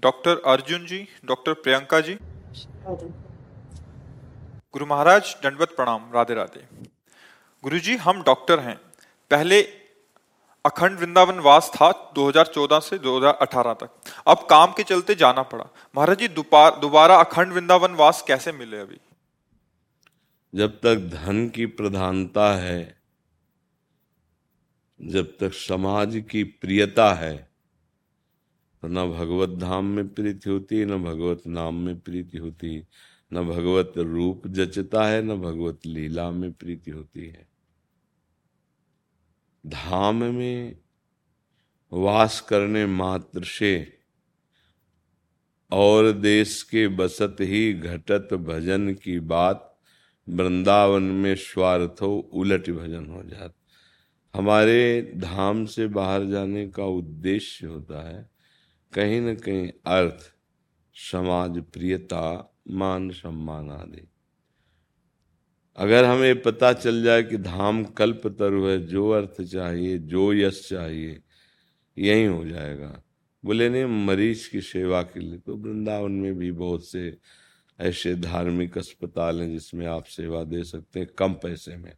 Doctor Arjun ji doctor Priyanka ji. Guru Maharaj दंडवत प्रणाम। राधे राधे। गुरु जी हम डॉक्टर हैं। पहले अखंड वृंदावन वास था 2014 से 2018 तक। अब काम के चलते जाना पड़ा। महाराज जी दोबारा अखंड वृंदावन वास कैसे मिले अभी? जब तक धन की प्रधानता है जब तक समाज की प्रियता है न भगवत धाम में प्रीति होती, न भगवत नाम में प्रीति होती। न भगवत रूप जचता है, न भगवत लीला में प्रीति होती है। धाम में वास करने मात्र से और देश के बसत ही घटत भजन की बात वृंदावन में स्वार्थ उलट भजन हो जात। हमारे धाम से बाहर जाने का उद्देश्य होता है कहीं न कहीं अर्थ, समाज, प्रियता, मान सम्मान आदि। अगर हमें पता चल जाए कि धाम कल्प तरु है, जो अर्थ चाहिए, जो यश चाहिए, यही हो जाएगा। बोले, नहीं मरीज़ की सेवा के लिए तो वृंदावन में भी बहुत से ऐसे धार्मिक अस्पताल हैं जिसमें आप सेवा दे सकते हैं, कम पैसे में।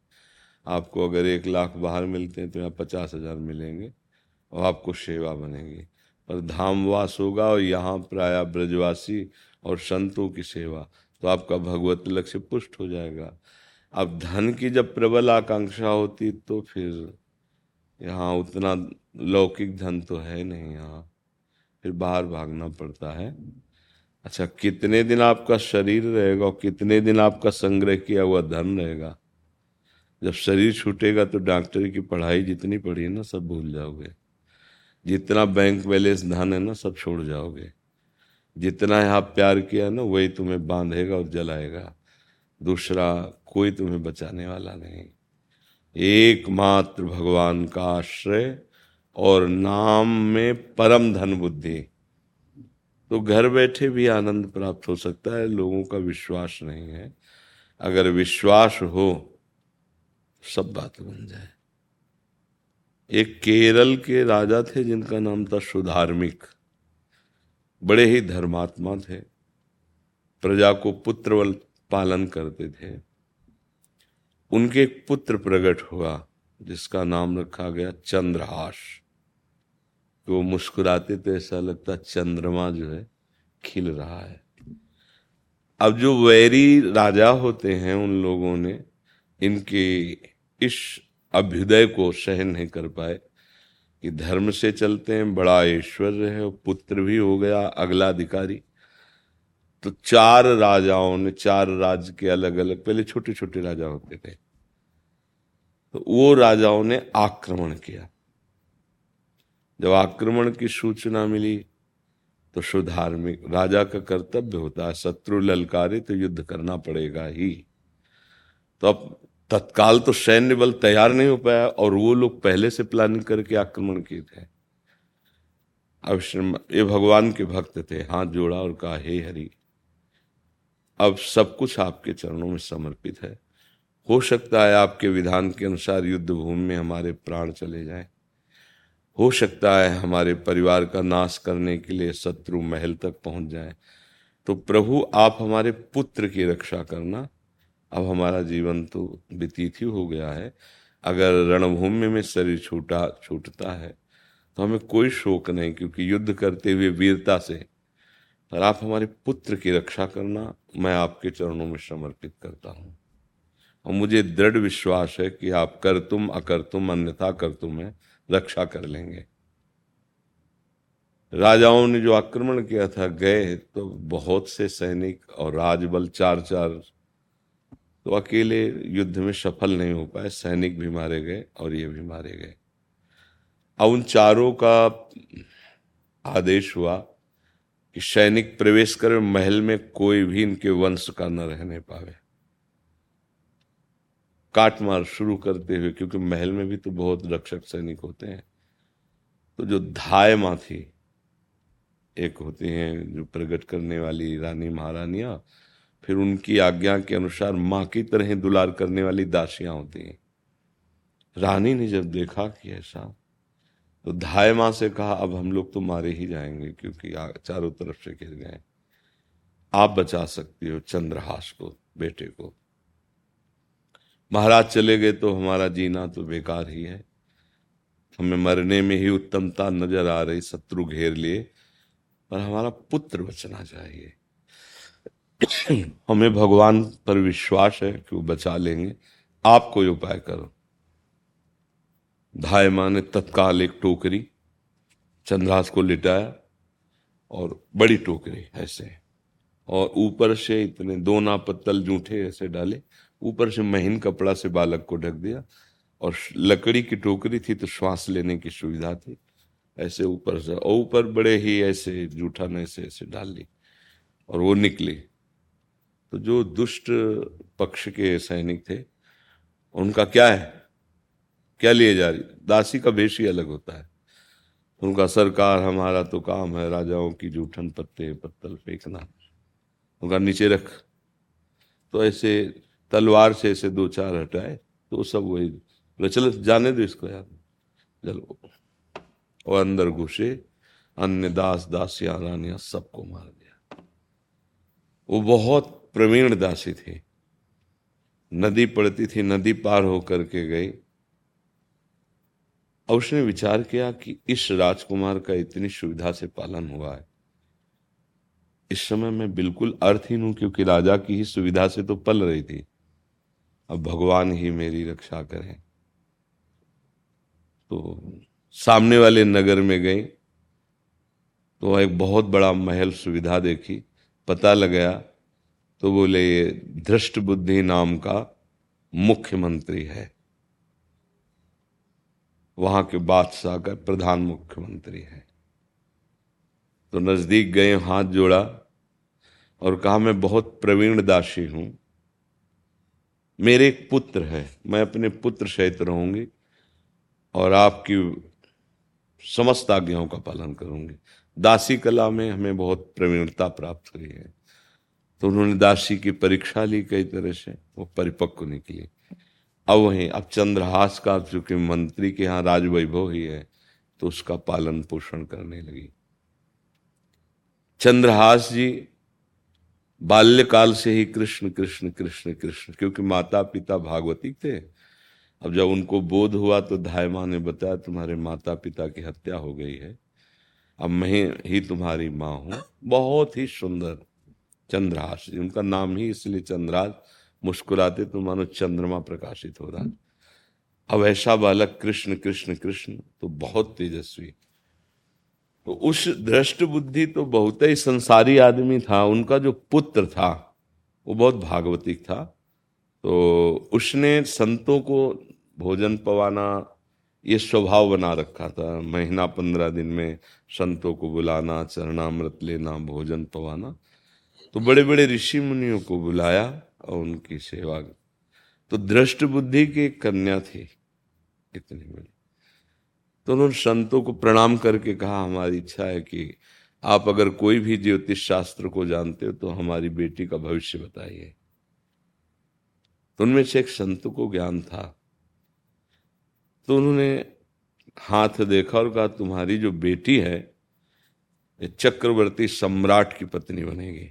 आपको अगर एक लाख बाहर मिलते हैं तो यहाँ पचास हज़ार मिलेंगे और आपको सेवा बनेगी। और धामवास होगा और यहाँ प्राय ब्रजवासी और संतों की सेवा। तो आपका भगवत लक्ष्य पुष्ट हो जाएगा। अब धन की जब प्रबल आकांक्षा होती तो फिर यहाँ उतना लौकिक धन तो है नहीं यहाँ। फिर बाहर भागना पड़ता है। अच्छा कितने दिन आपका शरीर रहेगा और कितने दिन आपका संग्रह किया हुआ धन रहेगा? जब शरीर छूटेगा तो डॉक्टरी की पढ़ाई जितनी पढ़ी है ना, सब भूल जाओगे। जितना बैंक बैलेंस धन है ना, सब छोड़ जाओगे। जितना यहाँ प्यार किया ना, वही तुम्हें बांधेगा और जलाएगा। दूसरा कोई तुम्हें बचाने वाला नहीं। एकमात्र भगवान का आश्रय और नाम में परम धन बुद्धि। तो घर बैठे भी आनंद प्राप्त हो सकता है, लोगों का विश्वास नहीं है। अगर विश्वास हो, सब बात बन जाए। एक केरल के राजा थे जिनका नाम था सुधार्मिक। बड़े ही धर्मात्मा थे। प्रजा को पुत्र पालन करते थे। उनके एक पुत्र प्रकट हुआ, जिसका नाम रखा गया चंद्रहास। तो वो मुस्कुराते तो ऐसा लगता चंद्रमा जो है, खिल रहा है। अब जो वैरी राजा होते हैं उन लोगों ने, इनके इस अभ्युदय को सहन नहीं कर पाए, कि धर्म से चलते हैं, बड़ा ऐश्वर्य है पुत्र भी हो गया अगला अधिकारी तो चार राजाओं ने, चार राज्य के अलग अलग पहले छोटे छोटे राजा होते थे। तो वो राजाओं ने आक्रमण किया। जब आक्रमण की सूचना मिली तो सुधार्मिक, राजा का कर्तव्य होता है, शत्रु ललकारे तो युद्ध करना पड़ेगा ही। तो अब तत्काल तो सैन्य बल तैयार नहीं हो पाया और वो लोग पहले से प्लानिंग करके आक्रमण किए थे। अब ये भगवान के भक्त थे, हाथ जोड़ा और कहा, हे हरि, अब सब कुछ आपके चरणों में समर्पित है। हो सकता है आपके विधान के अनुसार युद्ध भूमि में हमारे प्राण चले जाएँ। हो सकता है हमारे परिवार का नाश करने के लिए शत्रु महल तक पहुँच जाए। तो प्रभु, आप हमारे पुत्र की रक्षा करना अब हमारा जीवन तो व्यतीत ही हो गया है। अगर रणभूमि में शरीर छूटा, छूटता है तो हमें कोई शोक नहीं, क्योंकि युद्ध करते हुए वीरता से पर आप हमारे पुत्र की रक्षा करना मैं आपके चरणों में समर्पित करता हूँ। और मुझे दृढ़ विश्वास है कि आप कर तुम, अकर तुम, अन्यथा कर तुम है, रक्षा कर लेंगे। राजाओं ने जो आक्रमण किया था, गए तो बहुत से सैनिक और राजबल चार चार तो अकेले युद्ध में सफल नहीं हो पाए, सैनिक भी मारे गए और ये भी मारे गए। अब उन चारों का आदेश हुआ कि सैनिक प्रवेश करे, महल में कोई भी इनके वंश का न रहने पावे। काट मार शुरू करते हुए, क्योंकि महल में भी तो बहुत रक्षक सैनिक होते हैं तो जो धाय माथी एक होती हैं जो प्रकट करने वाली रानी महारानियाँ फिर उनकी आज्ञा के अनुसार माँ की तरह दुलार करने वाली दासियाँ होती हैं। रानी ने जब देखा कि ऐसा तो धाय माँ से कहा, अब हम लोग तो मारे ही जाएँगे क्योंकि चारों तरफ़ से घिर गए आप बचा सकती हो चंद्रहास को, बेटे को। महाराज चले गए तो हमारा जीना तो बेकार ही है। हमें मरने में ही उत्तमता नज़र आ रही, शत्रु घेर लिए, पर हमारा पुत्र बचना चाहिए। हमें भगवान पर विश्वास है कि वो बचा लेंगे। आप कोई उपाय करो। धाय माँ ने तत्काल एक टोकरी, चंद्रास को लिटाया और बड़ी टोकरी ऐसे। और ऊपर से इतने दो ना पत्तल जूठे ऐसे डाले, ऊपर से महीन कपड़ा से बालक को ढक दिया और लकड़ी की टोकरी थी तो श्वास लेने की सुविधा थी। ऐसे ऊपर से, और ऊपर बड़े ही ऐसे जूठा ने ऐसे ऐसे डाल ली और वो निकली। तो जो दुष्ट पक्ष के सैनिक थे, उनका क्या है? क्या लिए जा रही दासी का भेष ही अलग होता है। उनका सरकार, हमारा तो काम है राजाओं की जूठन पत्ते, पत्तल फेंकना। उनका नीचे रख। तो ऐसे तलवार से ऐसे दो चार हटाए तो सब वही चलो जाने दो इसको यार। चलो। और अंदर घुसे, अन्य दास, दासियाँ, रानियाँ सबको मार दिया। वो बहुत प्रवीण दासी थी। नदी पड़ती थी, नदी पार होकर के गई। और उसने विचार किया कि इस राजकुमार का इतनी सुविधा से पालन हुआ है। इस समय मैं बिल्कुल अर्थहीन हूँ, क्योंकि राजा की ही सुविधा से तो पल रही थी। अब भगवान ही मेरी रक्षा करें। तो सामने वाले नगर में गई तो एक बहुत बड़ा महल सुविधा देखी। पता लगाया तो बोले, ये धृष्ट बुद्धि नाम का मुख्यमंत्री है। वहाँ के बादशाह का प्रधान मुख्यमंत्री है। तो नज़दीक गए, हाथ जोड़ा और कहा, मैं बहुत प्रवीण दासी हूँ। मेरे एक पुत्र है। मैं अपने पुत्र सहित रहूँगी और आपकी समस्त आज्ञाओं का पालन करूँगी। दासी कला में हमें बहुत प्रवीणता प्राप्त हुई है। तो उन्होंने दासी की परीक्षा ली कई तरह से, वो परिपक्व निकली। अब वहीं, अब चंद्रहास का, चूँकि मंत्री के यहाँ राजवैभव ही है तो उसका पालन पोषण करने लगी। चंद्रहास जी बाल्यकाल से ही कृष्ण कृष्ण कृष्ण कृष्ण, क्योंकि माता पिता भागवती थे। अब जब उनको बोध हुआ तो धाय माँ ने बताया, तुम्हारे माता पिता की हत्या हो गई है। अब मैं ही तुम्हारी माँ हूँ। बहुत ही सुंदर चंद्रहास उनका नाम ही इसलिए चंद्रास मुस्कुराते तो मानो चंद्रमा प्रकाशित हो रहा। अब ऐसा बालक कृष्ण कृष्ण कृष्ण तो बहुत तेजस्वी। तो उस दृष्ट बुद्धि तो बहुत ही संसारी आदमी था। उनका जो पुत्र था, वो बहुत भागवतिक था। तो उसने संतों को भोजन पवाना, ये स्वभाव बना रखा था। महीना पंद्रह दिन में संतों को बुलाना, चरणामृत लेना, भोजन पवाना। तो बड़े बड़े ऋषि मुनियों को बुलाया और उनकी सेवा तो दृष्ट बुद्धि की कन्या थी इतनी बड़ी। तो उन्होंने संतों को प्रणाम करके कहा, हमारी इच्छा है कि आप अगर कोई भी ज्योतिष शास्त्र को जानते हो तो हमारी बेटी का भविष्य बताइए। तो उनमें से एक संत को ज्ञान था। तो उन्होंने हाथ देखा और कहा, तुम्हारी जो बेटी है चक्रवर्ती सम्राट की पत्नी बनेगी।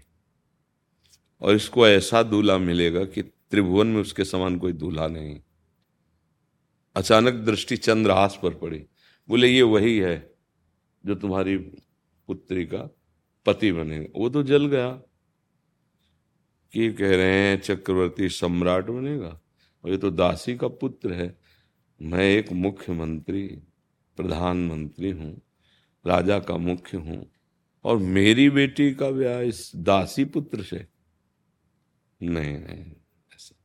और इसको ऐसा दूल्हा मिलेगा कि त्रिभुवन में उसके समान कोई दूल्हा नहीं। अचानक दृष्टि चंद्रहास पर पड़ी। बोले, ये वही है जो तुम्हारी पुत्री का पति बनेगा वो तो जल गया। कि कह रहे हैं, चक्रवर्ती सम्राट बनेगा। और ये तो दासी का पुत्र है। मैं एक मुख्यमंत्री, प्रधानमंत्री हूँ, राजा का मुख्य हूँ, और मेरी बेटी का ब्याह इस दासी पुत्र से नहीं नहीं, ऐसा।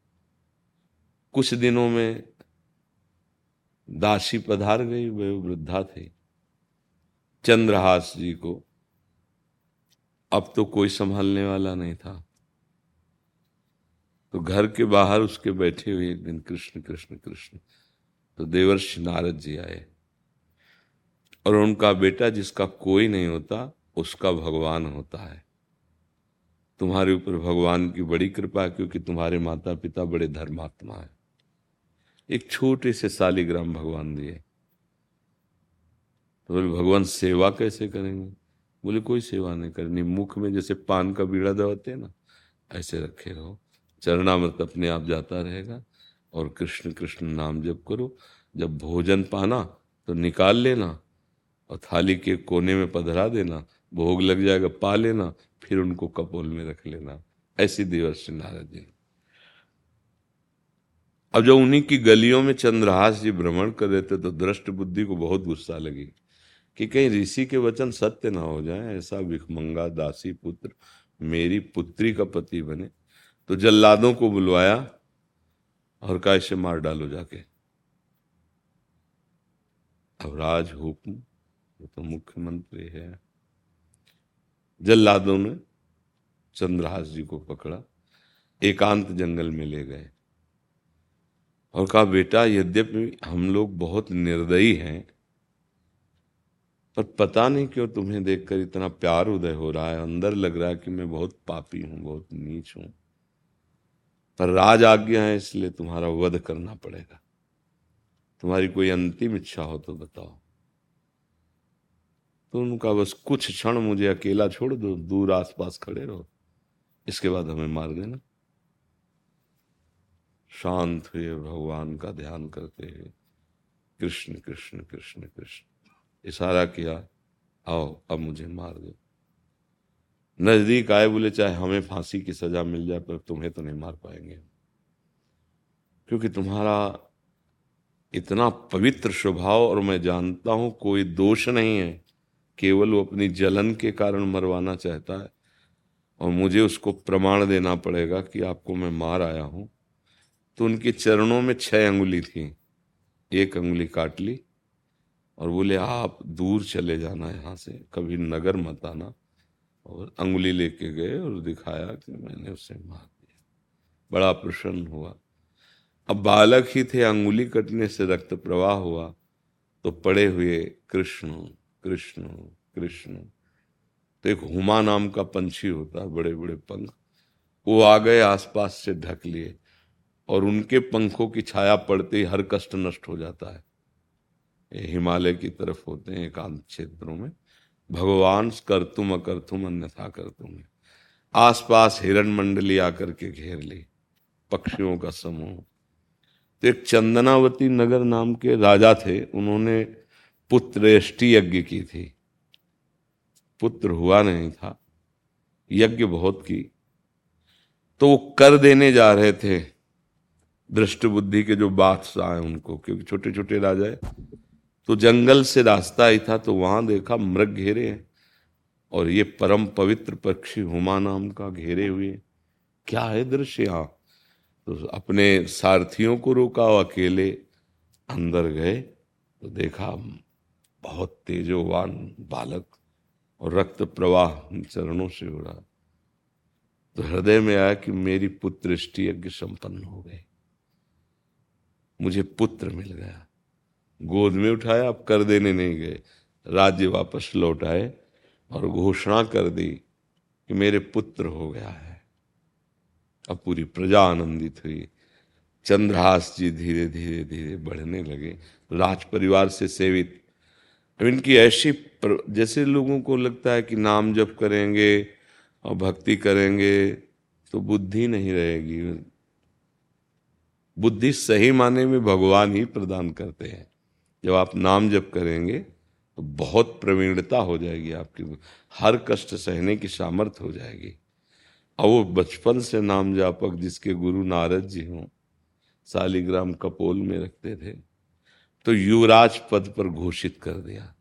कुछ दिनों में दासी पधार गई, वे वृद्धा थे। चंद्रहास जी को अब तो कोई संभालने वाला नहीं था। तो घर के बाहर उसके बैठे हुए एक दिन कृष्ण कृष्ण कृष्ण तो देवर्षि नारद जी आए। और उनका बेटा जिसका कोई नहीं होता, उसका भगवान होता है। तुम्हारे ऊपर भगवान की बड़ी कृपा क्योंकि तुम्हारे माता पिता बड़े धर्मात्मा है। एक छोटे से सालिग्राम भगवान दिए। तो बोले, भगवान सेवा कैसे करेंगे? बोले, कोई सेवा नहीं करनी। मुख में जैसे पान का बीड़ा दबाते हैं ना, ऐसे रखे रहो। चरणामृत अपने आप जाता रहेगा और कृष्ण कृष्ण नाम जप करो। जब भोजन पाना तो निकाल लेना और थाली के कोने में पधरा देना भोग लग जाएगा, पा लेना, फिर उनको कपोल में रख लेना। ऐसी देवर्षि नारद जी। अब जब उन्हीं की गलियों में चंद्रहास जी भ्रमण कर रहे थे तो दृष्ट बुद्धि को बहुत गुस्सा लगी कि कहीं ऋषि के वचन सत्य ना हो जाए, ऐसा भिखमंगा दासी पुत्र मेरी पुत्री का पति बने। तो जल्लादों को बुलवाया और का इसे मार डालो जाके। अब राज हुक्म वो तो मुख्यमंत्री है। जल्लादों ने चंद्रहास जी को पकड़ा, एकांत जंगल में ले गए। और कहा, बेटा, यद्यपि हम लोग बहुत निर्दयी हैं, पर पता नहीं क्यों तुम्हें देखकर इतना प्यार उदय हो रहा है। अंदर लग रहा है कि मैं बहुत पापी हूँ, बहुत नीच हूँ। पर राज आज्ञा है, इसलिए तुम्हारा वध करना पड़ेगा। तुम्हारी कोई अंतिम इच्छा हो तो बताओ। तो उनका बस कुछ क्षण मुझे अकेला छोड़ दो, दूर आसपास खड़े रहो। इसके बाद हमें मार देना। शांत हुए भगवान का ध्यान करते हुए। कृष्ण कृष्ण कृष्ण कृष्ण। इशारा किया, आओ, अब मुझे मार दो। नज़दीक आए बोले, चाहे हमें फांसी की सजा मिल जाए, पर तुम्हें तो नहीं मार पाएँगे। क्योंकि तुम्हारा इतना पवित्र स्वभाव, और मैं जानता हूँ कोई दोष नहीं है। केवल वो अपनी जलन के कारण मरवाना चाहता है और मुझे उसको प्रमाण देना पड़ेगा कि आपको मैं मार आया हूँ। तो उनके चरणों में छह अंगुली थी। एक अंगुली काट ली और बोले, आप दूर चले जाना यहाँ से, कभी नगर मत आना। और अंगुली लेके गए और दिखाया कि मैंने उसे मार दिया। बड़ा प्रसन्न हुआ। अब बालक ही थे, अंगुली कटने से रक्त प्रवाह हुआ तो पड़े हुए कृष्ण कृष्ण कृष्ण। तो एक हुमा नाम का पंछी होता है बड़े बड़े पंख। वो आ गए आसपास से ढक लिए, और उनके पंखों की छाया पड़ते ही हर कष्ट नष्ट हो जाता है। हिमालय की तरफ़ होते हैं एकांत क्षेत्रों में। भगवान कर तुम अकर तुम अन्यथा कर तुम आसपास हिरण मंडली आकर के घेर ली, पक्षियों का समूह। तो एक चंदनावती नगर नाम के राजा थे, उन्होंने पुत्रेष्टि यज्ञ की थी। पुत्र हुआ नहीं था। यज्ञ बहुत की। तो वो कर देने जा रहे थे। दृष्ट बुद्धि के जो बादशाह हैं उनको, क्योंकि छोटे छोटे राजा है। तो जंगल से रास्ता ही था तो वहाँ देखा मृग घेरे हैं। और ये परम पवित्र पक्षी हुमा नाम का घेरे हुए क्या है दृश्य यहाँ? तो अपने सारथियों को रोका अकेले अंदर गए तो देखा बहुत तेजोवान बालक और रक्त प्रवाह चरणों से हो रहा तो हृदय में आया कि मेरी पुत्र यज्ञ संपन्न हो गए। मुझे पुत्र मिल गया। गोद में उठाया, अब कर देने नहीं गए। राज्य वापस लौट आए और घोषणा कर दी कि मेरे पुत्र हो गया है। अब पूरी प्रजा आनंदित हुई। चंद्रहास जी धीरे धीरे धीरे बढ़ने लगे। राज परिवार से सेवित इनकी ऐसी जैसे लोगों को लगता है कि नाम जप करेंगे और भक्ति करेंगे तो बुद्धि नहीं रहेगी। बुद्धि सही माने में भगवान ही प्रदान करते हैं। जब आप नाम जप करेंगे तो बहुत प्रवीणता हो जाएगी आपकी। हर कष्ट सहने की सामर्थ्य हो जाएगी। और वो बचपन से नाम जापक जिसके गुरु नारद जी हों, सालिग्राम कपोल में रखते थे तो युवराज पद पर घोषित कर दिया।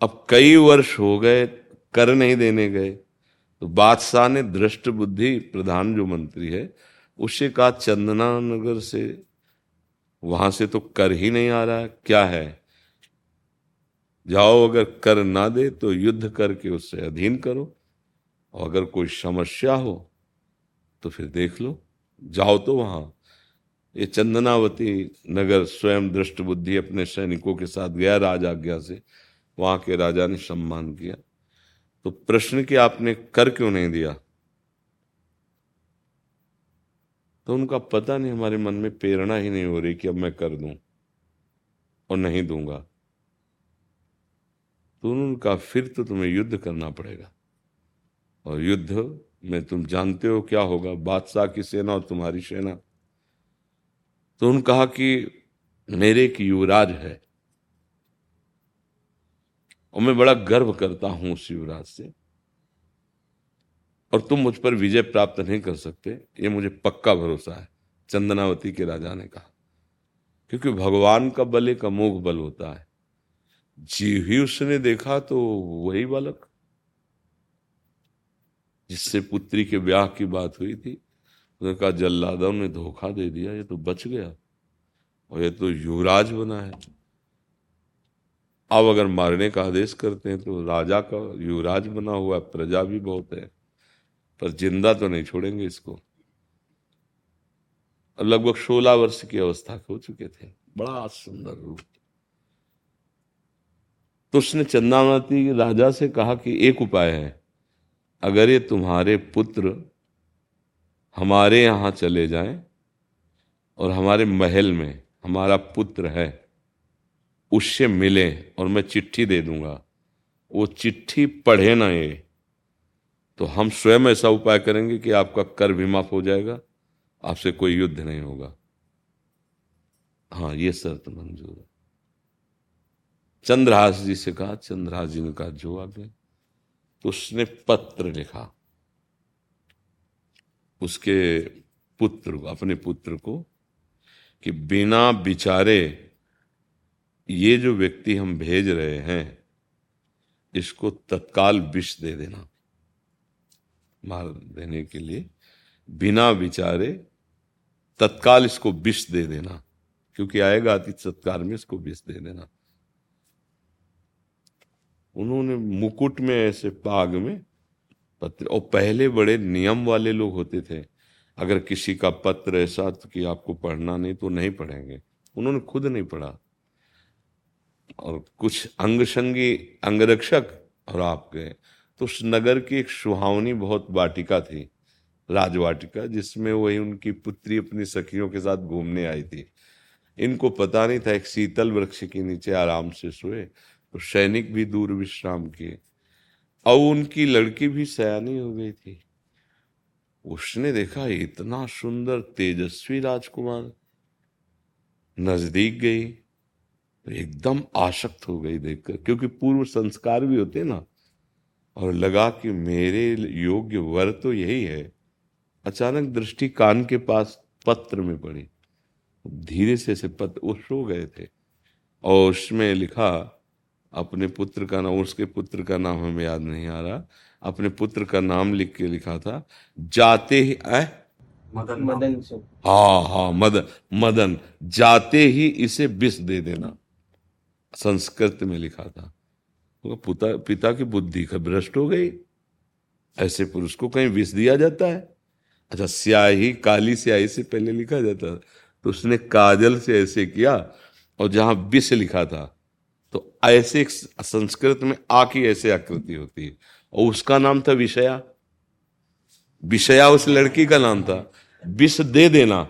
अब कई वर्ष हो गए, कर नहीं देने गए तो बादशाह ने दृष्ट बुद्धि प्रधान जो मंत्री है उससे कहा, चंदना नगर से वहाँ से तो कर ही नहीं आ रहा है, क्या है? जाओ, अगर कर ना दे तो युद्ध करके उससे अधीन करो, और अगर कोई समस्या हो तो फिर देख लो, जाओ तो वहाँ ये चंदनावती नगर स्वयं दृष्ट बुद्धि अपने सैनिकों के साथ गया राज आज्ञा से। वहाँ के राजा ने सम्मान किया। तो प्रश्न कि आपने कर क्यों नहीं दिया? तो उनका पता नहीं, हमारे मन में प्रेरणा ही नहीं हो रही कि अब मैं कर दूँ और नहीं दूँगा। तो उन्होंने कहा फिर तो तुम्हें युद्ध करना पड़ेगा। और युद्ध में तुम जानते हो क्या होगा? बादशाह की सेना और तुम्हारी सेना। तो उन्होंने कहा कि मेरे एक युवराज है। और मैं बड़ा गर्व करता हूँ उस युवराज से। और तुम मुझ पर विजय प्राप्त नहीं कर सकते, ये मुझे पक्का भरोसा है, चंदनावती के राजा ने कहा। क्योंकि भगवान का बल एक अमोघ बल होता है। जी ही उसने देखा तो वही बालक, जिससे पुत्री के ब्याह की बात हुई थी। उसने कहा जल्लादव ने धोखा दे दिया, ये तो बच गया। और ये तो युवराज बना है। अब अगर मारने का आदेश करते हैं तो राजा का युवराज बना हुआ है, प्रजा भी बहुत है, पर ज़िंदा तो नहीं छोड़ेंगे इसको। लगभग सोलह वर्ष की अवस्था हो चुके थे। बड़ा सुंदर रूप। तो उसने चंदावती राजा से कहा कि एक उपाय है, अगर ये तुम्हारे पुत्र हमारे यहाँ चले जाएँ और हमारे महल में हमारा पुत्र है, उससे मिले और मैं चिट्ठी दे दूँगा। वो चिट्ठी पढ़े ना ये। तो हम स्वयं ऐसा उपाय करेंगे कि आपका कर भी माफ़ हो जाएगा, आपसे कोई युद्ध नहीं होगा। हाँ ये शर्त मंजूर है। चंद्रहास जी से कहा, चंद्रहास जी ने कहा, जो आगे। तो उसने पत्र लिखा। उसके पुत्र को, अपने पुत्र को, कि बिना विचारे ये जो व्यक्ति हम भेज रहे हैं, इसको तत्काल विष दे देना। मार देने के लिए बिना विचारे तत्काल इसको विष दे देना, क्योंकि आएगा अति सत्कार में इसको विष दे देना। उन्होंने मुकुट में ऐसे पाग में पत्र। और पहले बड़े नियम वाले लोग होते थे। अगर किसी का पत्र ऐसा तो कि आपको पढ़ना नहीं तो नहीं पढ़ेंगे। उन्होंने खुद नहीं पढ़ा। और कुछ अंगसंगी अंगरक्षक और आप गए तो उस नगर की एक सुहावनी बहुत वाटिका थी, राजवाटिका, जिसमें वही उनकी पुत्री अपनी सखियों के साथ घूमने आई थी। इनको पता नहीं था, एक शीतल वृक्ष के नीचे आराम से सोए तो सैनिक भी दूर विश्राम किए। और उनकी लड़की भी सयानी हो गई थी। उसने देखा इतना सुंदर, तेजस्वी राजकुमार। नज़दीक गई तो एकदम आसक्त हो गई देखकर, क्योंकि पूर्व संस्कार भी होते ना, और लगा कि मेरे योग्य वर तो यही है। अचानक दृष्टि कान के पास पत्र में पड़ी। धीरे से से पत्र वो सो गए थे। और उसमें लिखा अपने पुत्र का नाम उसके पुत्र का नाम हमें याद नहीं आ रहा। अपने पुत्र का नाम लिख के लिखा था जाते ही आ? मदन। मदन हाँ हाँ मदन मदन जाते ही इसे विष दे देना। संस्कृत में लिखा था। तो पिता पिता की बुद्धि का भ्रष्ट हो गई। ऐसे पुरुष को कहीं विष दिया जाता है? अच्छा स्याही काली स्याही से पहले लिखा जाता था। तो उसने काजल से ऐसे किया और जहाँ विष लिखा था तो ऐसे संस्कृत में आ की ऐसे आकृति होती है। और उसका नाम था विषया। विषया उस लड़की का नाम था। विष दे देना।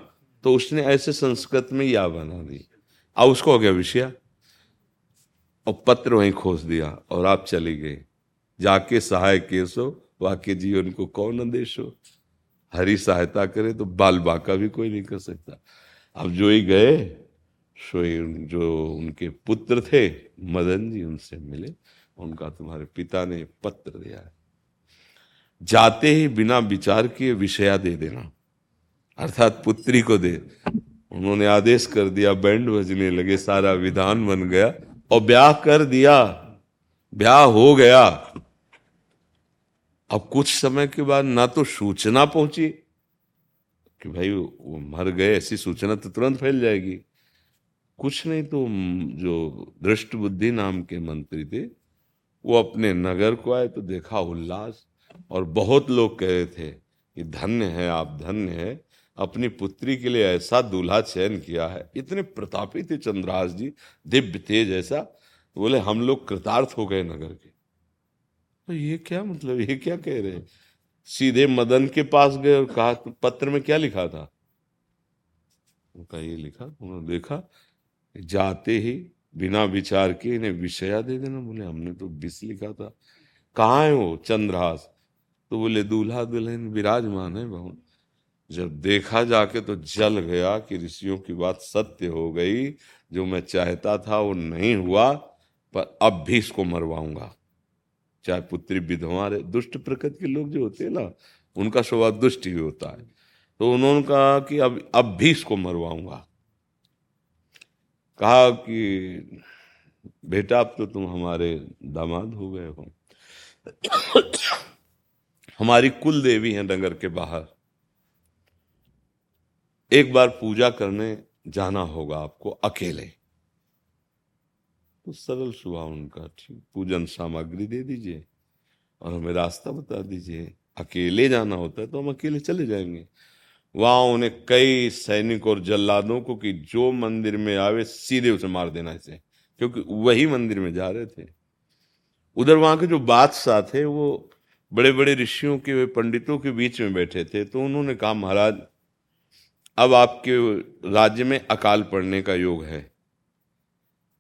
तो उसने ऐसे संस्कृत में या बना दी। अब उसको हो गया विषया। और पत्र वहीं खोस दिया और आप चले गए। जाके सहाय केसो वाक्य जीवन को कौन आदेश हो हरी सहायता करे तो बाल बाका भी कोई नहीं कर सकता। अब जो ही गए सो जो उनके पुत्र थे, मदन जी उनसे मिले, उनका तुम्हारे पिता ने पत्र दिया है। जाते ही बिना विचार किए विषया दे देना, अर्थात पुत्री को दे। उन्होंने आदेश कर दिया, बैंड बजने लगे, सारा विधान बन गया, और ब्याह कर दिया। ब्याह हो गया। अब कुछ समय के बाद ना तो सूचना पहुँची कि भाई वो मर गए, ऐसी सूचना तो तुरंत फैल जाएगी। कुछ नहीं तो जो दृष्ट बुद्धि नाम के मंत्री थे, वो अपने नगर को आए तो देखा उल्लास और बहुत लोग कह रहे थे कि धन्य है, आप धन्य है। अपनी पुत्री के लिए ऐसा दूल्हा चयन किया है। इतने प्रतापी थे चंद्रास जी, दिव्य तेज ऐसा। बोले, हम लोग कृतार्थ हो गए नगर के। तो ये क्या मतलब? ये क्या कह रहे हैं? सीधे मदन के पास गए और कहा तो पत्र में क्या लिखा था? उनका ये लिखा, उन्होंने देखा जाते ही बिना विचार के इन्हें विषया दे देना। बोले, हमने तो विष लिखा था। कहाँ है वो चंद्रहास? तो बोले, दूल्हा दुल्हन विराजमान है बहुत जब देखा जाके तो जल गया कि ऋषियों की बात सत्य हो गई। जो मैं चाहता था वो नहीं हुआ, पर अब भी इसको मरवाऊँगा। चाहे पुत्री विधवा रहे। दुष्ट प्रकृति के लोग जो होते हैं ना, उनका स्वभाव दुष्ट ही होता है। तो उन्होंने कहा कि अब अब भी इसको मरवाऊँगा। कहा कि, बेटा, अब तो तुम हमारे दामाद हो गए हो। हमारी कुल देवी है नगर के बाहर। एक बार पूजा करने जाना होगा आपको अकेले। तो सरल स्वभाव उनका, ठीक, पूजन सामग्री दे दीजिए और हमें रास्ता बता दीजिए। अकेले जाना होता है तो हम अकेले चले जाएँगे। वहाँ उन्हें कई सैनिक और जल्लादों को कि जो मंदिर में आवे सीधे उसे मार देना इसे, क्योंकि वही मंदिर में जा रहे थे। उधर वहाँ के जो बादशाह थे, वो बड़े बड़े ऋषियों के, पंडितों के बीच में बैठे थे तो उन्होंने कहा, महाराज, अब आपके राज्य में अकाल पड़ने का योग है।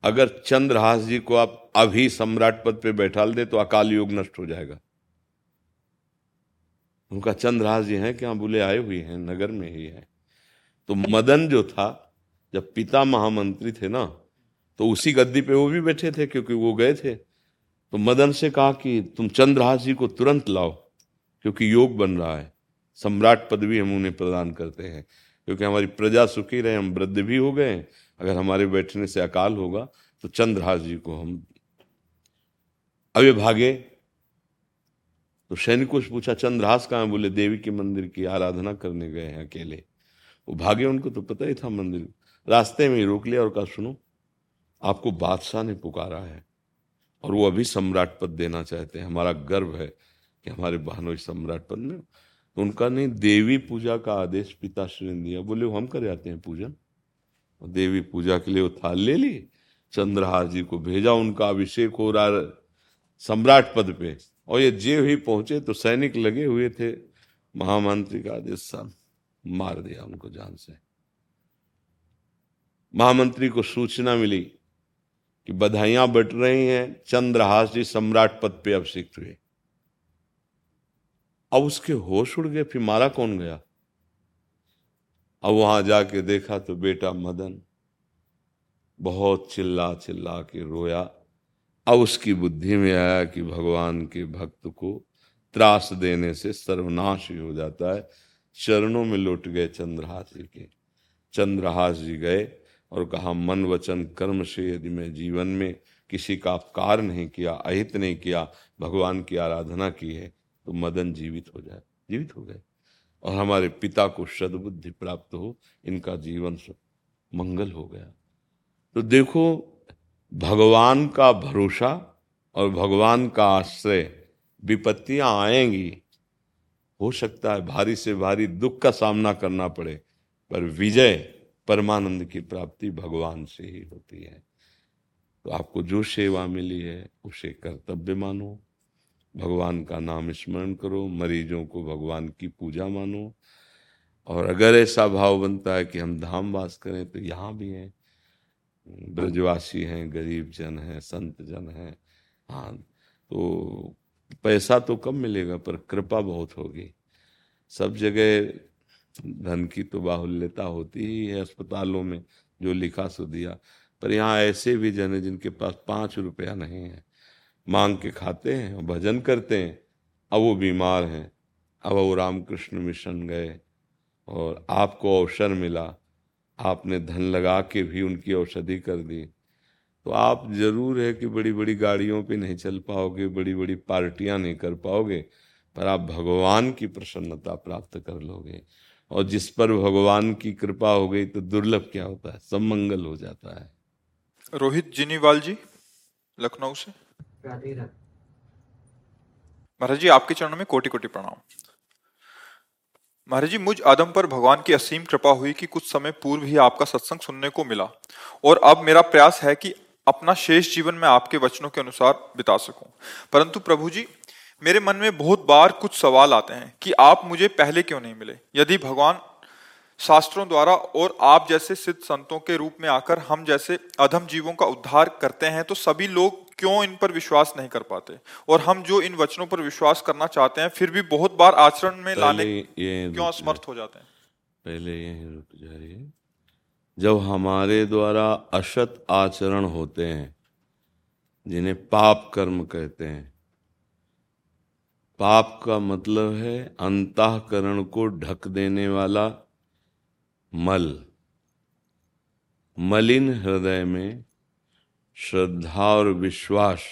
अगर चंद्रहास जी को आप अभी सम्राट पद पे बैठा दे तो अकाल योग नष्ट हो जाएगा। उनका चंद्रहास जी हैं क्या बोले आए हुए हैं, नगर में ही है। तो मदन जो था, जब पिता महामंत्री थे ना तो उसी गद्दी पे वो भी बैठे थे क्योंकि वो गए थे। तो मदन से कहा कि तुम चंद्रहास जी को तुरंत लाओ, क्योंकि योग बन रहा है। सम्राट पद भी हम उन्हें प्रदान करते हैं, क्योंकि हमारी प्रजा सुखी रहे, हम वृद्ध भी हो गए अगर हमारे बैठने से अकाल होगा तो चंद्रहास जी को हम अवे भागे तो सैनिकों से पूछा, चंद्रहास कहाँ बोले, देवी के मंदिर की आराधना करने गए हैं अकेले। वो भागे उनको तो पता ही था मंदिर, रास्ते में ही रोक लिया और कहा, सुनो, आपको बादशाह ने पुकारा है और वो अभी सम्राट पद देना चाहते हैं। हमारा गर्व है कि हमारे बहनों सम्राट पद में तो उनका नहीं, देवी पूजा का आदेश पिताश्री ने दिया। बोले, हम कर आते हैं पूजन। और देवी पूजा के लिए वो थाल ले ली। चंद्रहार जी को भेजा, उनका अभिषेक हो रहा सम्राट पद पे। और ये जे ही पहुँचे तो सैनिक लगे हुए थे। महामंत्री का आदेश सा मार दिया उनको जान से। महामंत्री को सूचना मिली कि बधाइयाँ बट रही हैं, चंद्रहास जी सम्राट पद पे अभिषिक्त हुए। अब उसके होश उड़ गए, फिर मारा कौन गया? अब वहाँ जाके देखा तो बेटा मदन बहुत चिल्ला चिल्ला के रोया। अब उसकी बुद्धि में आया कि भगवान के भक्त को त्रास देने से सर्वनाश ही हो जाता है। चरणों में लौट गए चंद्रहास जी के। चंद्रहास जी गए और कहा, मन वचन कर्म से यदि मैं जीवन में किसी का अपकार नहीं किया, अहित नहीं किया, भगवान की आराधना की है तो मदन जीवित हो जाए। जीवित हो गए। और हमारे पिता को सदबुद्धि प्राप्त हो, इनका जीवन मंगल हो गया। तो देखो भगवान का भरोसा और भगवान का आश्रय विपत्तियाँ आएँगी। हो सकता है भारी से भारी दुख का सामना करना पड़े, पर विजय परमानंद की प्राप्ति भगवान से ही होती है। तो आपको जो सेवा मिली है, उसे कर्तव्य मानो। भगवान का नाम स्मरण करो, मरीजों को भगवान की पूजा मानो। और अगर ऐसा भाव बनता है कि हम धाम वास करें तो यहाँ भी हैं। ब्रजवासी हैं, गरीब जन हैं, संत जन हैं हाँ तो पैसा तो कम मिलेगा, पर कृपा बहुत होगी। सब जगह धन की तो बाहुल्यता होती ही है अस्पतालों में, जो लिखा सो दिया। पर यहाँ ऐसे भी जन है जिनके पास पाँच रुपया नहीं है। मांग के खाते हैं भजन करते हैं। अब वो बीमार हैं। अब वो रामकृष्ण मिशन गए और आपको अवसर मिला। आपने धन लगा के भी उनकी औषधि कर दी। तो आप ज़रूर है कि बड़ी बड़ी गाड़ियों पे नहीं चल पाओगे बड़ी बड़ी पार्टियाँ नहीं कर पाओगे पर आप भगवान की प्रसन्नता प्राप्त कर लोगे। और जिस पर भगवान की कृपा हो गई तो दुर्लभ क्या होता है? सब मंगल हो जाता है। रोहित जिनीवाल जी लखनऊ से। महाराज जी आपके चरणों में कोटि कोटि प्रणाम। महाराज जी, मुझ आदम पर भगवान की असीम कृपा हुई कि कुछ समय पूर्व ही आपका सत्संग सुनने को मिला और अब मेरा प्रयास है कि अपना शेष जीवन में आपके वचनों के अनुसार बिता सकूँ। परंतु प्रभु जी, मेरे मन में बहुत बार कुछ सवाल आते हैं कि आप मुझे पहले क्यों नहीं मिले? यदि भगवान शास्त्रों द्वारा और आप जैसे सिद्ध संतों के रूप में आकर हम जैसे अधम जीवों का उद्धार करते हैं तो सभी लोग क्यों इन पर विश्वास नहीं कर पाते? और हम जो इन वचनों पर विश्वास करना चाहते हैं फिर भी बहुत बार आचरण में लाने क्यों असमर्थ हो जाते हैं? पहले यही रुक जाइए। जब हमारे द्वारा असत आचरण होते हैं जिन्हें पाप कर्म कहते हैं पाप का मतलब है अंतकरण को ढक देने वाला मल। मलिन हृदय में श्रद्धा और विश्वास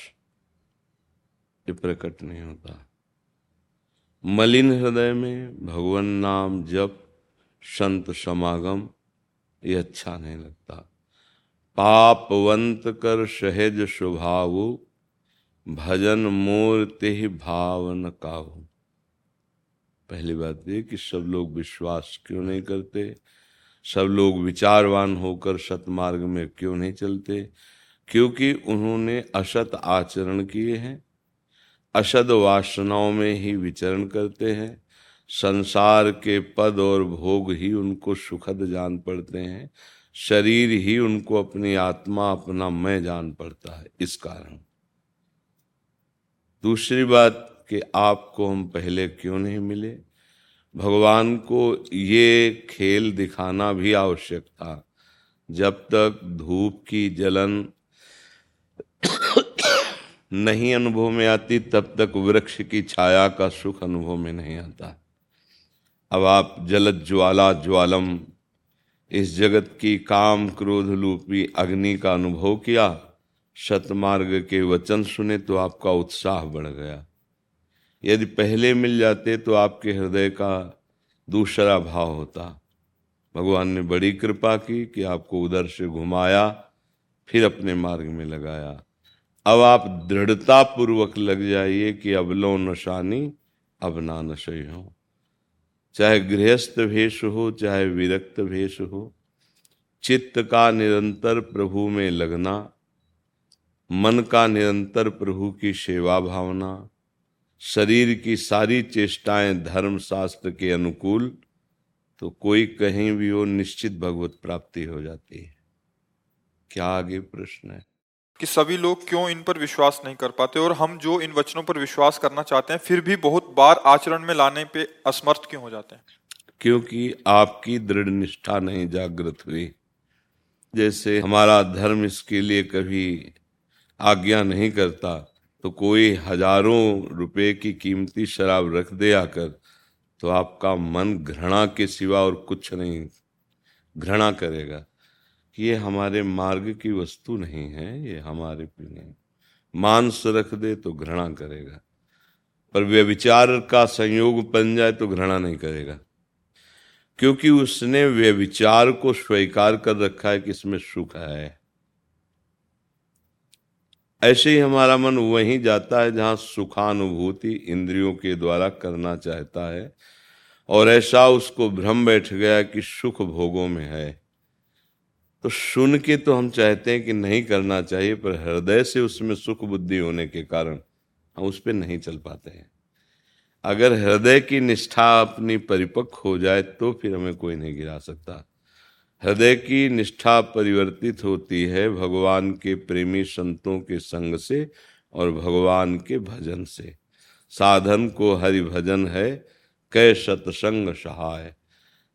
ये प्रकट नहीं होता। मलिन हृदय में भगवान नाम जप, संत समागम, ये अच्छा नहीं लगता। पापवंत कर सहज स्वभाव, भजन मूर्ति भावन काहू। पहली बात ये कि सब लोग विश्वास क्यों नहीं करते? सब लोग विचारवान होकर सतमार्ग में क्यों नहीं चलते? क्योंकि उन्होंने असत आचरण किए हैं, असद वासनाओं में ही विचरण करते हैं, संसार के पद और भोग ही उनको सुखद जान पड़ते हैं, शरीर ही उनको अपनी आत्मा, अपना मैं जान पड़ता है, इस कारण। दूसरी बात कि आपको हम पहले क्यों नहीं मिले? भगवान को ये खेल दिखाना भी आवश्यक था। जब तक धूप की जलन नहीं अनुभव में आती, तब तक वृक्ष की छाया का सुख अनुभव में नहीं आता। अब आप जलद ज्वाला ज्वालम, इस जगत की काम क्रोध लूपी अग्नि का अनुभव किया, शतमार्ग के वचन सुने तो आपका उत्साह बढ़ गया। यदि पहले मिल जाते तो आपके हृदय का दूसरा भाव होता। भगवान ने बड़ी कृपा की कि आपको उधर से घुमाया, फिर अपने मार्ग में लगाया। अब आप दृढ़ता पूर्वक लग जाइए कि अब लो नशानी, अब ना नशे हो। चाहे गृहस्थ भेष हो, चाहे विरक्त भेष हो, चित्त का निरंतर प्रभु में लगना, मन का निरंतर प्रभु की सेवा भावना, शरीर की सारी चेष्टाएँ धर्म शास्त्र के अनुकूल तो कोई कहीं भी हो निश्चित भगवत प्राप्ति हो जाती है। क्या आगे प्रश्न है? कि सभी लोग क्यों इन पर विश्वास नहीं कर पाते और हम जो इन वचनों पर विश्वास करना चाहते हैं, फिर भी बहुत बार आचरण में लाने पे असमर्थ क्यों हो जाते हैं? क्योंकि आपकी दृढ़ निष्ठा नहीं जागृत हुई। जैसे हमारा धर्म इसके लिए कभी आज्ञा नहीं करता तो कोई हज़ारों रुपए की कीमती शराब रख दे आकर तो आपका मन घृणा के सिवा और कुछ नहीं घृणा करेगा। कि ये हमारे मार्ग की वस्तु नहीं है, ये हमारे पीने मांस रख दे तो घृणा करेगा, पर व्यविचार का संयोग बन जाए तो घृणा नहीं करेगा। क्योंकि उसने व्यविचार को स्वीकार कर रखा है कि इसमें सुख है। ऐसे ही हमारा मन वहीं जाता है जहाँ सुखानुभूति इंद्रियों के द्वारा करना चाहता है, और ऐसा उसको भ्रम बैठ गया कि सुख भोगों में है। तो सुन के तो हम चाहते हैं कि नहीं करना चाहिए, पर हृदय से उसमें सुख बुद्धि होने के कारण हम उस पर नहीं चल पाते हैं। अगर हृदय की निष्ठा अपनी परिपक्व हो जाए तो फिर हमें कोई नहीं गिरा सकता। हृदय की निष्ठा परिवर्तित होती है भगवान के प्रेमी संतों के संग से और भगवान के भजन से। साधन को हरि भजन है, कै सतसंग सहाय।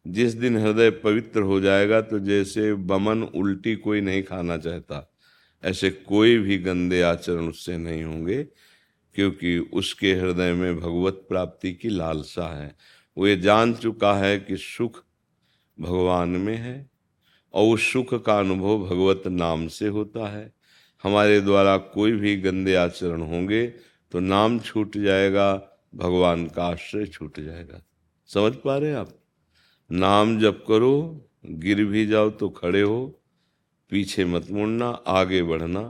जिस दिन हृदय पवित्र हो जाएगा तो जैसे बमन उल्टी कोई नहीं खाना चाहता, ऐसे कोई भी गंदे आचरण उससे नहीं होंगे, क्योंकि उसके हृदय में भगवत प्राप्ति की लालसा है। वो ये जान चुका है कि सुख भगवान में है, और उस सुख का अनुभव भगवत नाम से होता है। हमारे द्वारा कोई भी गंदे आचरण होंगे तो नाम छूट जाएगा, भगवान का आश्रय छूट जाएगा। समझ पा रहे हैं आप? नाम जप करो, गिर भी जाओ तो खड़े हो, पीछे मत मुड़ना, आगे बढ़ना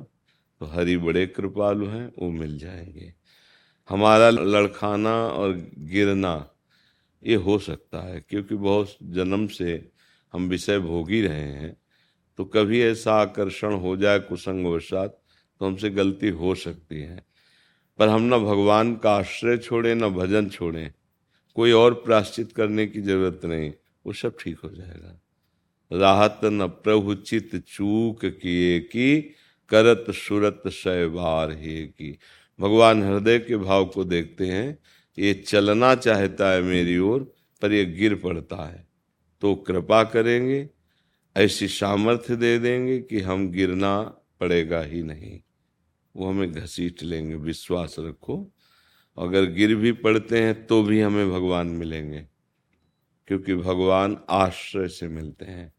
तो हरि बड़े कृपालु हैं, वो मिल जाएँगे। हमारा लड़खाना और गिरना, ये हो सकता है, क्योंकि बहुत जन्म से हम विषय भोग रहे हैं तो कभी ऐसा आकर्षण हो जाए कुसंगवशात तो हमसे गलती हो सकती है। पर हम न भगवान का आश्रय छोड़े, न भजन छोड़े, कोई और प्राश्चित करने की ज़रूरत नहीं। वो सब ठीक हो जाएगा। राहत न प्रभु चित चूक किए की, करत सुरत शयवार हे की। भगवान हृदय के भाव को देखते हैं, ये चलना चाहता है मेरी ओर, पर ये गिर पड़ता है। तो कृपा करेंगे, ऐसी सामर्थ्य दे देंगे कि हम गिरना पड़ेगा ही नहीं। वो हमें घसीट लेंगे, विश्वास रखो। अगर गिर भी पड़ते हैं तो भी हमें भगवान मिलेंगे। क्योंकि भगवान आश्रय से मिलते हैं।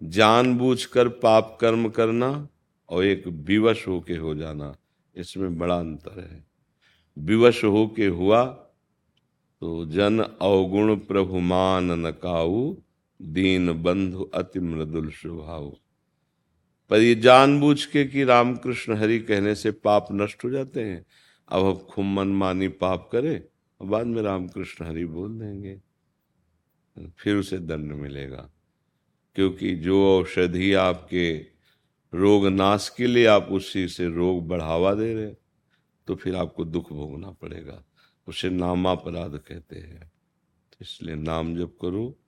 जानबूझकर पाप कर्म करना और एक विवश होके हो जाना, इसमें बड़ा अंतर है। विवश होके हुआ तो जन अवगुण प्रभु मान नकाऊ दीन बंधु अति मृदुल स्वभाव। पर ये जानबूझ के कि रामकृष्ण हरि कहने से पाप नष्ट हो जाते हैं, अब अब खुम मन मानी पाप करे, और बाद में रामकृष्ण हरि बोल देंगे। फिर उसे दंड मिलेगा। क्योंकि जो औषधि आपके रोग नाश के लिए आप उसी से रोग बढ़ावा दे रहे तो फिर आपको दुख भोगना पड़ेगा। उसे नामापराध कहते हैं। इसलिए नाम जप करो,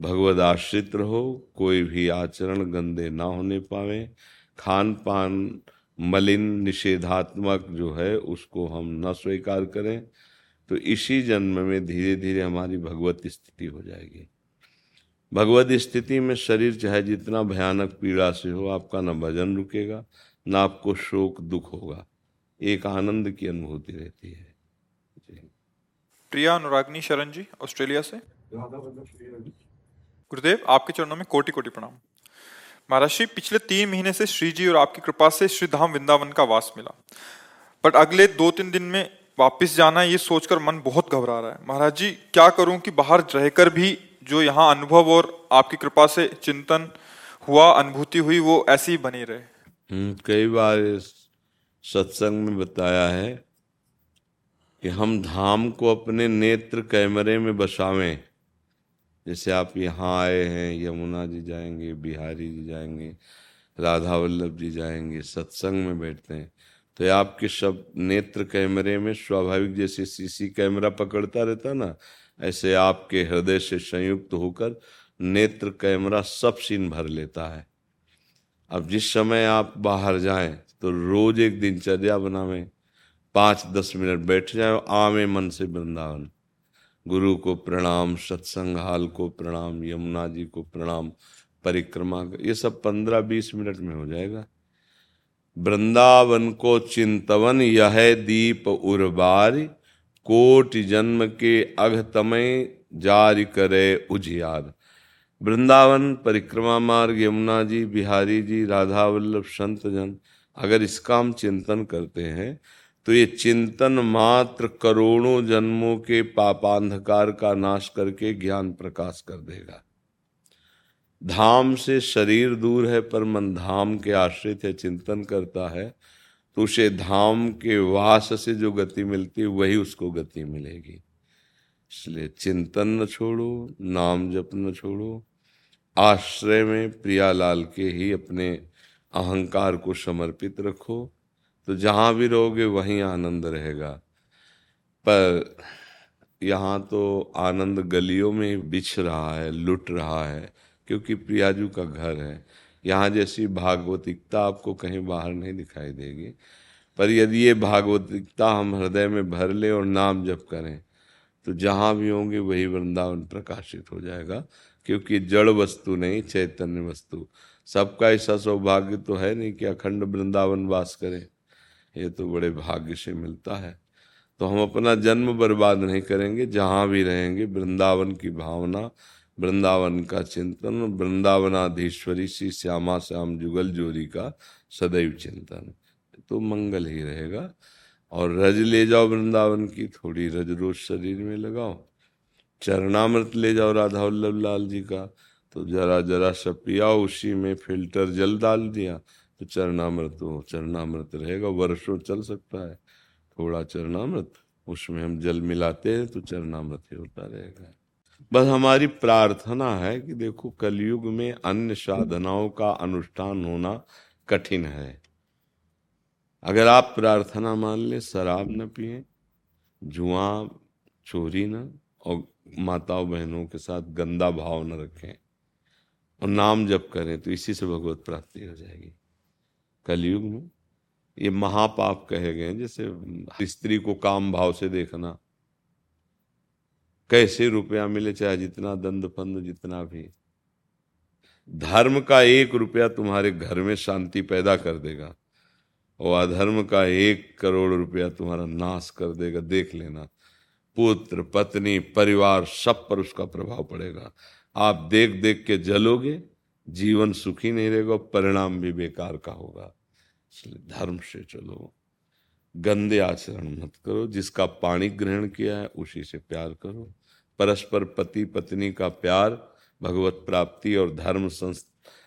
भगवद आश्रित रहो, कोई भी आचरण गंदे ना होने पावे। खान पान मलिन, निषेधात्मक जो है, उसको हम न स्वीकार करें। तो इसी जन्म में धीरे धीरे हमारी भगवत स्थिति हो जाएगी। भगवत स्थिति में शरीर चाहे जितना भयानक पीड़ा से हो आपका न भजन रुकेगा न आपको शोक दुख होगा। एक आनंद की अनुभूति रहती है। प्रिया अनुरागनी शरण जी ऑस्ट्रेलिया से। गुरुदेव आपके चरणों में कोटि कोटि प्रणाम। महाराज श्री पिछले तीन महीने से श्री जी और आपकी कृपा से श्री धाम वृंदावन का वास मिला। बट अगले दो तीन दिन में वापस जाना है ये सोचकर मन बहुत घबरा रहा है। महाराज जी क्या करूँ कि बाहर रहकर भी जो यहाँ अनुभव और आपकी कृपा से चिंतन हुआ अनुभूति हुई वो ऐसी ही बनी रहे। हम्म, कई बार सत्संग में बताया है कि हम धाम को अपने नेत्र कैमरे में बसावें। जैसे आप यहाँ आए हैं यमुना जी जाएँगे बिहारी जी जाएँगे राधा वल्लभ जी जाएँगे सत्संग में बैठते हैं। तो आपके सब नेत्र कैमरे में स्वाभाविक जैसे सीसी कैमरा पकड़ता रहता ना, ऐसे आपके हृदय से संयुक्त होकर नेत्र कैमरा सब सीन भर लेता है। अब जिस समय आप बाहर जाएँ तो रोज एक दिनचर्या बनावें, पाँच दस मिनट बैठ जाए आवे मन से वृंदावन। गुरु को प्रणाम सत्संग हाल को प्रणाम, यमुना जी को प्रणाम, परिक्रमा, ये सब पंद्रह बीस मिनट में हो जाएगा। वृंदावन को चिंतवन यह दीप उर्बार, कोट जन्म के अघतमय जारी करे उजियार। वृंदावन परिक्रमा मार्ग, यमुना जी, बिहारी जी, राधा वल्लभ, संत जन, अगर इसका हम चिंतन करते हैं तो ये चिंतन मात्र करोड़ों जन्मों के पापांधकार का नाश करके ज्ञान प्रकाश कर देगा। धाम से शरीर दूर है, पर मन धाम के आश्रित है चिंतन करता है तो उसे धाम के वास से जो गति मिलती है, वही उसको गति मिलेगी। इसलिए चिंतन न छोड़ो, नाम जप न छोड़ो। आश्रय में प्रियालाल के ही अपने अहंकार को समर्पित रखो तो जहाँ भी रहोगे, वहीं आनंद रहेगा। पर यहाँ तो आनंद गलियों में बिछ रहा है, लुट रहा है क्योंकि प्रियाजू का घर है। यहाँ जैसी भागवतिकता आपको कहीं बाहर नहीं दिखाई देगी। पर यदि ये भागवतिकता हम हृदय में भर ले और नाम जप करें तो जहाँ भी होंगे वही वृंदावन प्रकाशित हो जाएगा। क्योंकि जड़ वस्तु नहीं, चैतन्य वस्तु। सबका ऐसा सौभाग्य तो है नहीं कि अखंड वृंदावन वास करें। ये तो बड़े भाग्य से मिलता है। तो हम अपना जन्म बर्बाद नहीं करेंगे। जहाँ भी रहेंगे, वृंदावन की भावना वृंदावन का चिंतन, वृंदावनाधीश्वरी श्री श्यामा श्याम जुगल जोरी का सदैव चिंतन। तो मंगल ही रहेगा। और रज ले जाओ वृंदावन की, थोड़ी रज रोज शरीर में लगाओ। चरणामृत ले जाओ राधा वल्लभ लाल जी का तो जरा जरा सा पिया उसी में फ़िल्टर जल डाल दिया तो चरणामृत हो चरणामृत रहेगा, वर्षों चल सकता है। थोड़ा चरणामृत, उसमें हम जल मिलाते हैं तो चरणामृत ही होता रहेगा। बस हमारी प्रार्थना है कि देखो कलयुग में अन्य साधनाओं का अनुष्ठान होना कठिन है। अगर आप प्रार्थना मान ले, शराब न पिए, जुआ, चोरी न, और माताओं बहनों के साथ गंदा भाव न रखें, और नाम जप करें तो इसी से भगवत प्राप्ति हो जाएगी। कलयुग में ये महापाप कहे गए जैसे स्त्री को काम भाव से देखना कैसे रुपया मिले चाहे जितना दंद फंद जितना भी। धर्म का एक रुपया तुम्हारे घर में शांति पैदा कर देगा और अधर्म का एक करोड़ रुपया तुम्हारा नाश कर देगा, देख लेना। पुत्र, पत्नी, परिवार, सब पर उसका प्रभाव पड़ेगा। आप देख देख के जलोगे, जीवन सुखी नहीं रहेगा परिणाम भी बेकार का होगा। इसलिए धर्म से चलो। गंदे आचरण मत करो। जिसका पानी ग्रहण किया है, उसी से प्यार करो। परस्पर पति, पत्नी का प्यार भगवत प्राप्ति और धर्म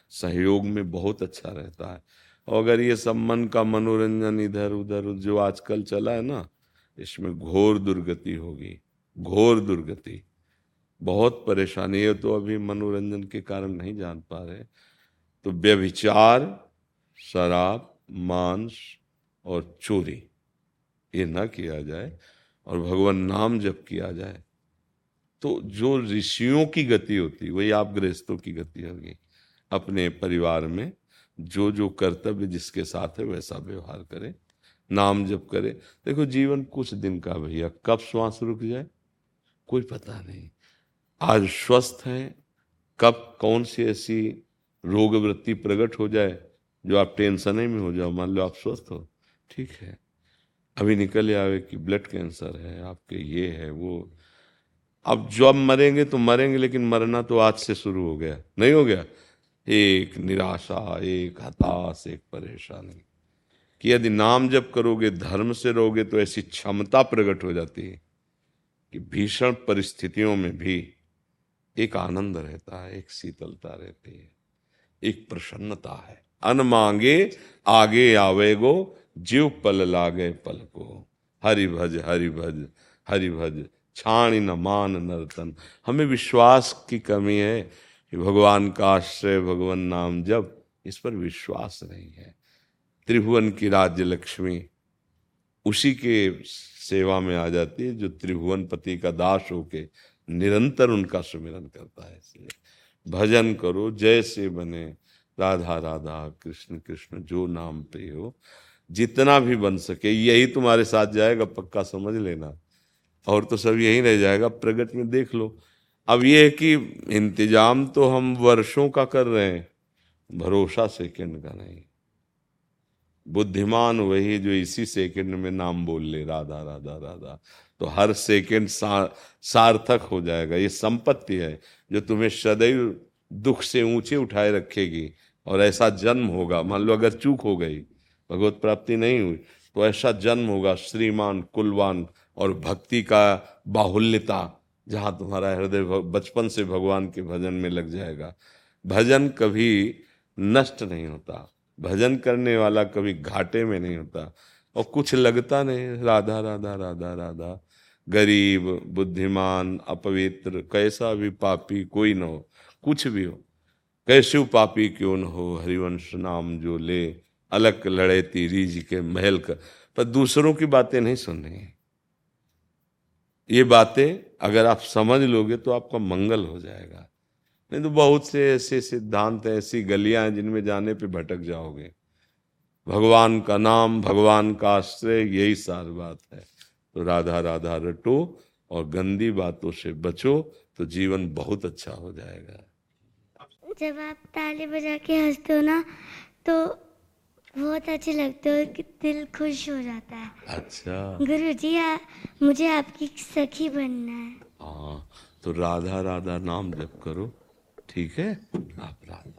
सहयोग में बहुत अच्छा रहता है। और अगर ये सब मन का मनोरंजन इधर, उधर, जो आजकल चला है ना, इसमें घोर दुर्गति होगी। घोर दुर्गति। बहुत परेशानी। है तो अभी मनोरंजन के कारण नहीं जान पा रहे। तो व्यभिचार, शराब, मांस और चोरी। ये ना किया जाए और भगवान नाम जब किया जाए तो जो ऋषियों की गति होती, वही आप गृहस्थों की गति होगी। अपने परिवार में जो जो कर्तव्य जिसके साथ है, वैसा व्यवहार करें, नाम जप करे। देखो, जीवन कुछ दिन का भैया, कब श्वास रुक जाए, कोई पता नहीं। आज स्वस्थ हैं, कब कौन सी ऐसी रोग वृत्ति प्रकट हो जाए, जो आप टेंशन में हो जाओ, मान लो आप स्वस्थ हो, ठीक है। अभी निकल आवे कि ब्लड कैंसर है, आपके ये है, वो। अब जब मरेंगे तो मरेंगे, लेकिन मरना तो आज से शुरू हो गया। नहीं हो गया? एक निराशा, एक हताश, एक परेशानी। कि यदि नाम जब करोगे, धर्म से रहोगे तो ऐसी क्षमता प्रकट हो जाती है कि भीषण परिस्थितियों में भी एक आनंद रहता है, एक शीतलता रहती है, एक प्रसन्नता है। अन मांगे, आगे आवेगो जीव पल लागे पल को। हरि भज हरि भज हरि भज। छाणी न मान नर्तन हमें विश्वास की कमी है कि भगवान का आश्रय, भगवान नाम जब इस पर विश्वास नहीं है। त्रिभुवन की राज्य लक्ष्मी उसी के सेवा में आ जाती है, जो त्रिभुवन पति का दास होके निरंतर उनका सुमिरन करता है। इसलिए भजन करो, जैसे बने। राधा राधा, कृष्ण कृष्ण, जो नाम पे हो। जितना भी बन सके, यही तुम्हारे साथ जाएगा, पक्का समझ लेना। और तो सब यही रह जाएगा प्रगट में देख लो। अब ये है कि इंतज़ाम तो हम वर्षों का कर रहे हैं, भरोसा सेकंड का नहीं। बुद्धिमान वही जो इसी सेकंड में नाम बोल ले, राधा राधा राधा। तो हर सेकंड सार्थक हो जाएगा। ये संपत्ति है जो तुम्हें सदैव दुख से ऊँचे उठाए रखेगी, और ऐसा जन्म होगा। मान लो अगर चूक हो गई भगवत प्राप्ति नहीं हुई तो ऐसा जन्म होगा श्रीमान, कुलवान और भक्ति का बाहुल्यता, जहाँ तुम्हारा हृदय बचपन से भगवान के भजन में लग जाएगा। भजन कभी नष्ट नहीं होता, भजन करने वाला कभी घाटे में नहीं होता, और कुछ लगता नहीं, राधा राधा राधा राधा, गरीब, बुद्धिमान, अपवित्र, कैसा भी पापी कोई न हो, कुछ भी हो, कैसे पापी क्यों न हो, हरिवंश नाम जो ले अलग लड़े तीरी जी के महल का। पर दूसरों की बातें नहीं सुन सुननी ये बातें अगर आप समझ लोगे तो आपका मंगल हो जाएगा। नहीं तो बहुत से ऐसे सिद्धांत हैं ऐसी गलियाँ हैं जिनमें जाने पे भटक जाओगे। भगवान का नाम, भगवान का आश्रय, यही सार बात है। तो राधा राधा रटो और गंदी बातों से बचो तो जीवन बहुत अच्छा हो जाएगा। जब आप ताली बजा के हँसते हो ना तो बहुत अच्छे लगते हो कि दिल खुश हो जाता है। अच्छा। गुरु जी आ, मुझे आपकी सखी बनना है। हाँ तो राधा राधा नाम जप करो ठीक है? आप राधा।